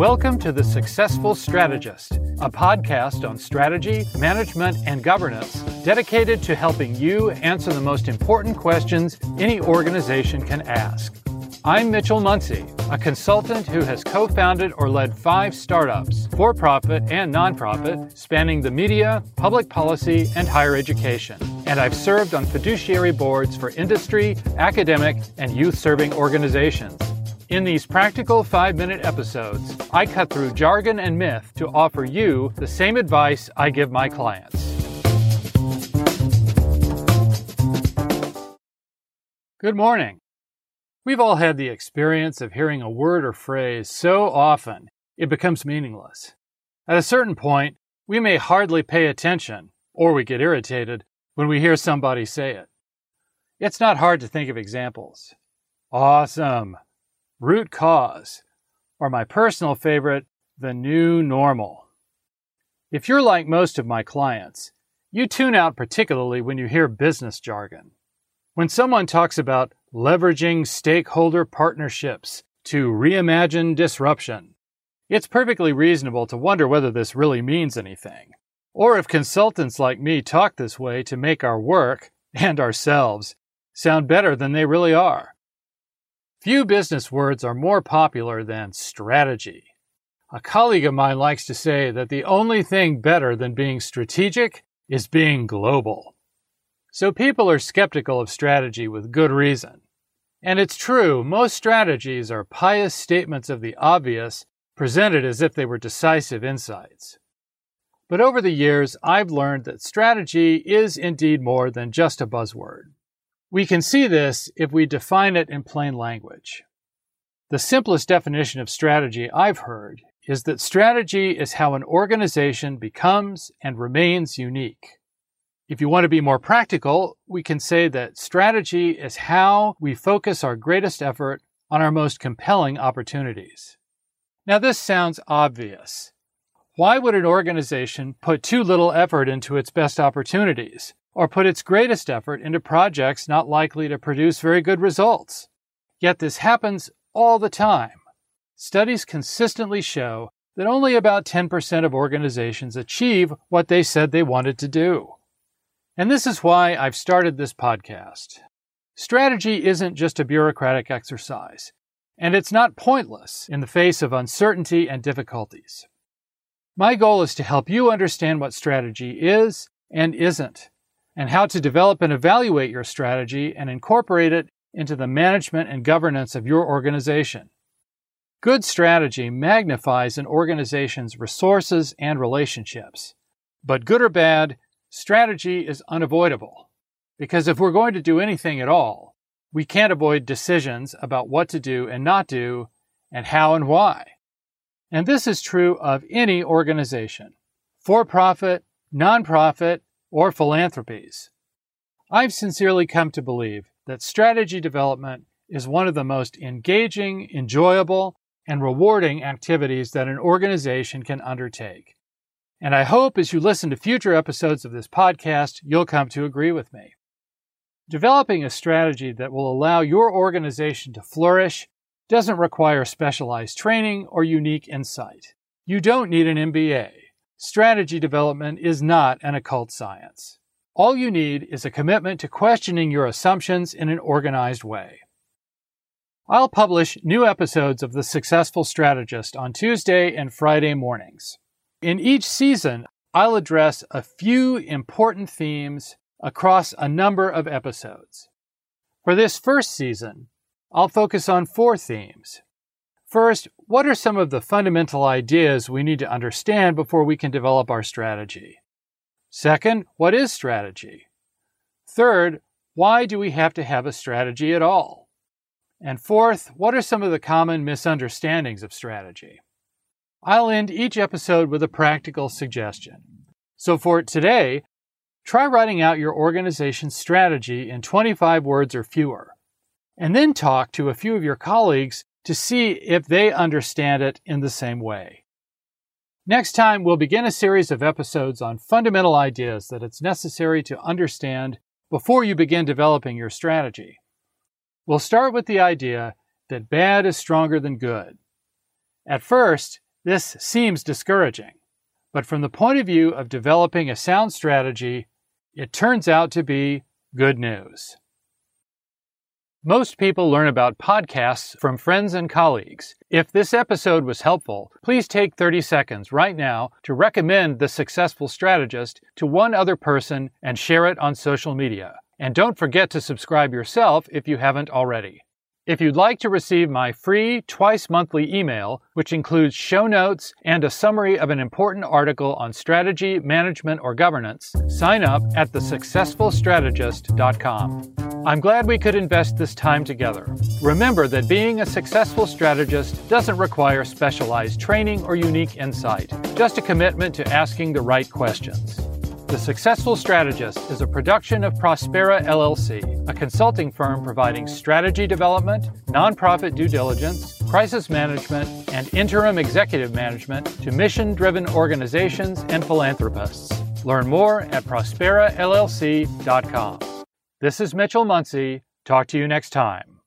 Welcome to The Successful Strategist, a podcast on strategy, management, and governance dedicated to helping you answer the most important questions any organization can ask. I'm Mitchell Muncy, a consultant who has co founded or led five startups, for profit and nonprofit, spanning the media, public policy, and higher education. And I've served on fiduciary boards for industry, academic, and youth serving organizations. In these practical five minute episodes, I cut through jargon and myth to offer you the same advice I give my clients. Good morning. We've all had the experience of hearing a word or phrase so often it becomes meaningless. At a certain point, we may hardly pay attention, or we get irritated when we hear somebody say it. It's not hard to think of examples. Awesome, root cause, or my personal favorite, the new normal. If you're like most of my clients, you tune out particularly when you hear business jargon. When someone talks about leveraging stakeholder partnerships to reimagine disruption, it's perfectly reasonable to wonder whether this really means anything, or if consultants like me talk this way to make our work and ourselves sound better than they really are. Few business words are more popular than strategy. A colleague of mine likes to say that the only thing better than being strategic is being global. So people are skeptical of strategy with good reason. And it's true, most strategies are pious statements of the obvious presented as if they were decisive insights. But over the years, I've learned that strategy is indeed more than just a buzzword. We can see this if we define it in plain language. The simplest definition of strategy I've heard is that strategy is how an organization becomes and remains unique. If you want to be more practical, we can say that strategy is how we focus our greatest effort on our most compelling opportunities. Now, this sounds obvious. Why would an organization put too little effort into its best opportunities, or put its greatest effort into projects not likely to produce very good results? Yet this happens all the time. Studies consistently show that only about 10% of organizations achieve what they said they wanted to do. And this is why I've started this podcast. Strategy isn't just a bureaucratic exercise, and it's not pointless in the face of uncertainty and difficulties. My goal is to help you understand what strategy is and isn't, and how to develop and evaluate your strategy and incorporate it into the management and governance of your organization. Good strategy magnifies an organization's resources and relationships. But good or bad, strategy is unavoidable. Because if we're going to do anything at all, we can't avoid decisions about what to do and not do, and how and why. And this is true of any organization, for profit, nonprofit, or philanthropies. I've sincerely come to believe that strategy development is one of the most engaging, enjoyable, and rewarding activities that an organization can undertake. And I hope as you listen to future episodes of this podcast, you'll come to agree with me. Developing a strategy that will allow your organization to flourish doesn't require specialized training or unique insight. You don't need an MBA. Strategy development is not an occult science. All you need is a commitment to questioning your assumptions in an organized way. I'll publish new episodes of The Successful Strategist on Tuesday and Friday mornings. In each season, I'll address a few important themes across a number of episodes. For this first season, I'll focus on four themes. First, what are some of the fundamental ideas we need to understand before we can develop our strategy? Second, what is strategy? Third, why do we have to have a strategy at all? And fourth, what are some of the common misunderstandings of strategy? I'll end each episode with a practical suggestion. So for today, try writing out your organization's strategy in 25 words or fewer, and then talk to a few of your colleagues to see if they understand it in the same way. Next time, we'll begin a series of episodes on fundamental ideas that it's necessary to understand before you begin developing your strategy. We'll start with the idea that bad is stronger than good. At first, This seems discouraging, but from the point of view of developing a sound strategy, it turns out to be good news. Most people learn about podcasts from friends and colleagues. If this episode was helpful, please take 30 seconds right now to recommend The Successful Strategist to one other person and share it on social media. And don't forget to subscribe yourself if you haven't already. If you'd like to receive my free twice monthly email, which includes show notes and a summary of an important article on strategy, management, or governance, sign up at thesuccessfulstrategist.com. I'm glad we could invest this time together. Remember that being a successful strategist doesn't require specialized training or unique insight, just a commitment to asking the right questions. The Successful Strategist is a production of Prospera LLC, a consulting firm providing strategy development, nonprofit due diligence, crisis management, and interim executive management to mission driven organizations and philanthropists. Learn more at prosperallc.com. This is Mitchell Muncy. Talk to you next time.